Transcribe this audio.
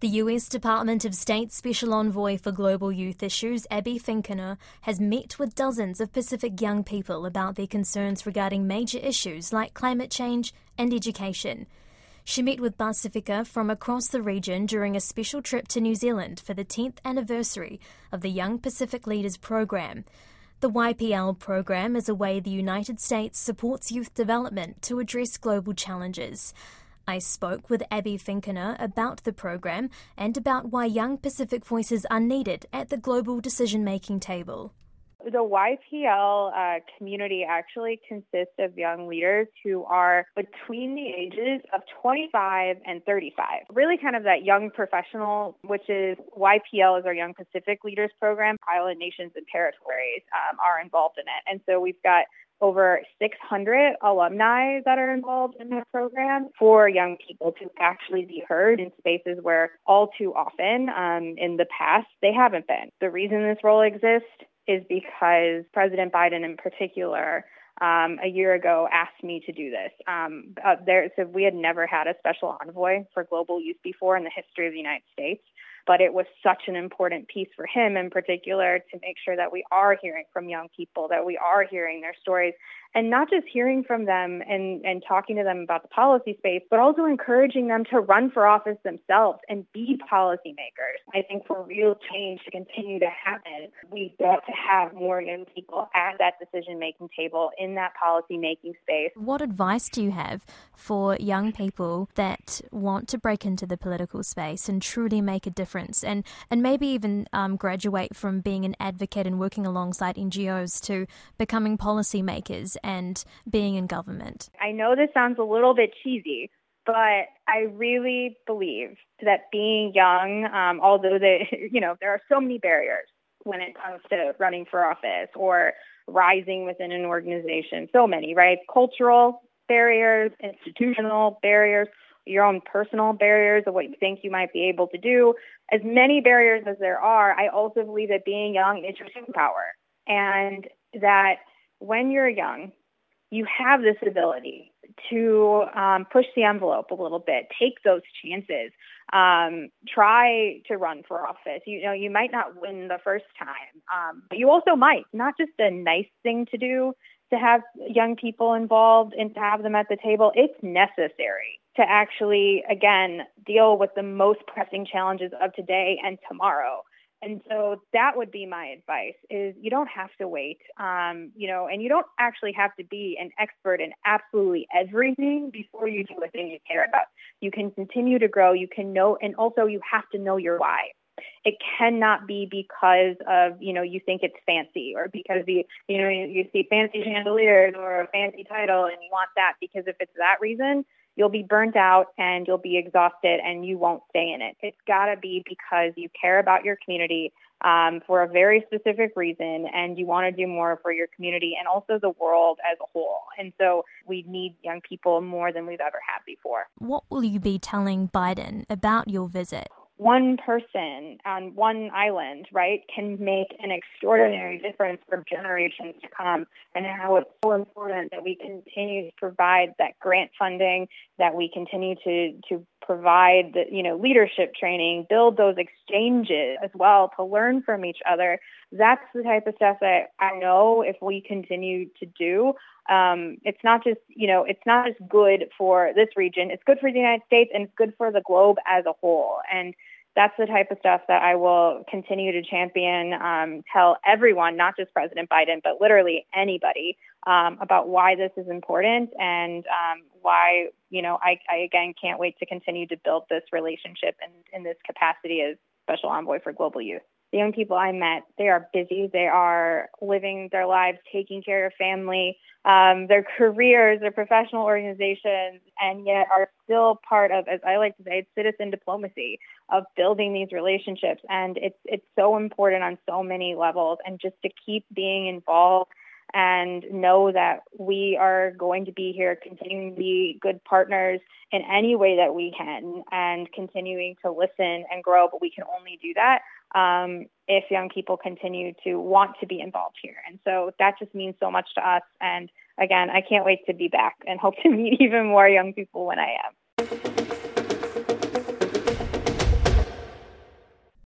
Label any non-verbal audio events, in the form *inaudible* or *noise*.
The US Department of State Special Envoy for Global Youth Issues, Abby Finkenauer, has met with dozens of Pacific young people about their concerns regarding major issues like climate change and education. She met with Pasifika from across the region during a special trip to New Zealand for the 10th anniversary of the Young Pacific Leaders Program. The YPL program is a way the United States supports youth development to address global challenges. I spoke with Abby Finkenauer about the program and about why young Pacific voices are needed at the global decision making table. The YPL uh, community actually consists of young leaders who are between the ages of 25 and 35. Really kind of that young professional, which is YPL is our Young Pacific Leaders Program. Island nations and territories um, are involved in it. And so we've got over 600 alumni that are involved in the program for young people to actually be heard in spaces where all too often um, in the past they haven't been. The reason this role exists is because President Biden in particular um, a year ago asked me to do this. Um, uh, there, so we had never had a special envoy for global youth before in the history of the United States but it was such an important piece for him in particular to make sure that we are hearing from young people, that we are hearing their stories, and not just hearing from them and, and talking to them about the policy space, but also encouraging them to run for office themselves and be policymakers. I think for real change to continue to happen, we've got to have more young people at that decision making table in that policy making space. What advice do you have for young people that want to break into the political space and truly make a difference and, and maybe even um, graduate from being an advocate and working alongside NGOs to becoming policymakers and being in government? I know this sounds a little bit cheesy, but I really believe that being young, um, although the *laughs* you know there are so many barriers when it comes to running for office or rising within an organization, so many, right? Cultural barriers, institutional barriers, your own personal barriers of what you think you might be able to do. As many barriers as there are, I also believe that being young is your superpower, and that when you're young, you have this ability to um, push the envelope a little bit, take those chances, um, try to run for office. You know, you might not win the first time, um, but you also might. Not just a nice thing to do to have young people involved and to have them at the table. It's necessary to actually, again, deal with the most pressing challenges of today and tomorrow. And so that would be my advice is you don't have to wait, um, you know, and you don't actually have to be an expert in absolutely everything before you do a thing you care about. You can continue to grow. You can know, and also you have to know your why. It cannot be because of, you know, you think it's fancy or because you, you know, you, you see fancy chandeliers or a fancy title and you want that because if it's that reason, you'll be burnt out and you'll be exhausted and you won't stay in it. It's got to be because you care about your community um, for a very specific reason and you want to do more for your community and also the world as a whole. And so we need young people more than we've ever had before. What will you be telling Biden about your visit? One person on one island, right, can make an extraordinary difference for generations to come. And how it's so important that we continue to provide that grant funding, that we continue to to provide you know, leadership training, build those exchanges as well to learn from each other. That's the type of stuff that I know if we continue to do, um, it's not just, you know, it's not just good for this region. It's good for the United States and it's good for the globe as a whole. And that's the type of stuff that I will continue to champion, um, tell everyone, not just President Biden, but literally anybody um, about why this is important and um, why, you know, I, I again can't wait to continue to build this relationship in, in this capacity as Special Envoy for Global Youth the young people I met, they are busy. They are living their lives, taking care of family, um, their *laughs* careers, their professional organizations, and yet are still part of, as I like to say, citizen diplomacy of building these relationships. And it's it's so important on so many levels. And just to keep being involved and know that we are going to be here continuing to be good partners in any way that we can and continuing to listen and grow. But we can only do that um, if young people continue to want to be involved here. And so that just means so much to us. And again, I can't wait to be back and hope to *laughs* meet even more young people when I am.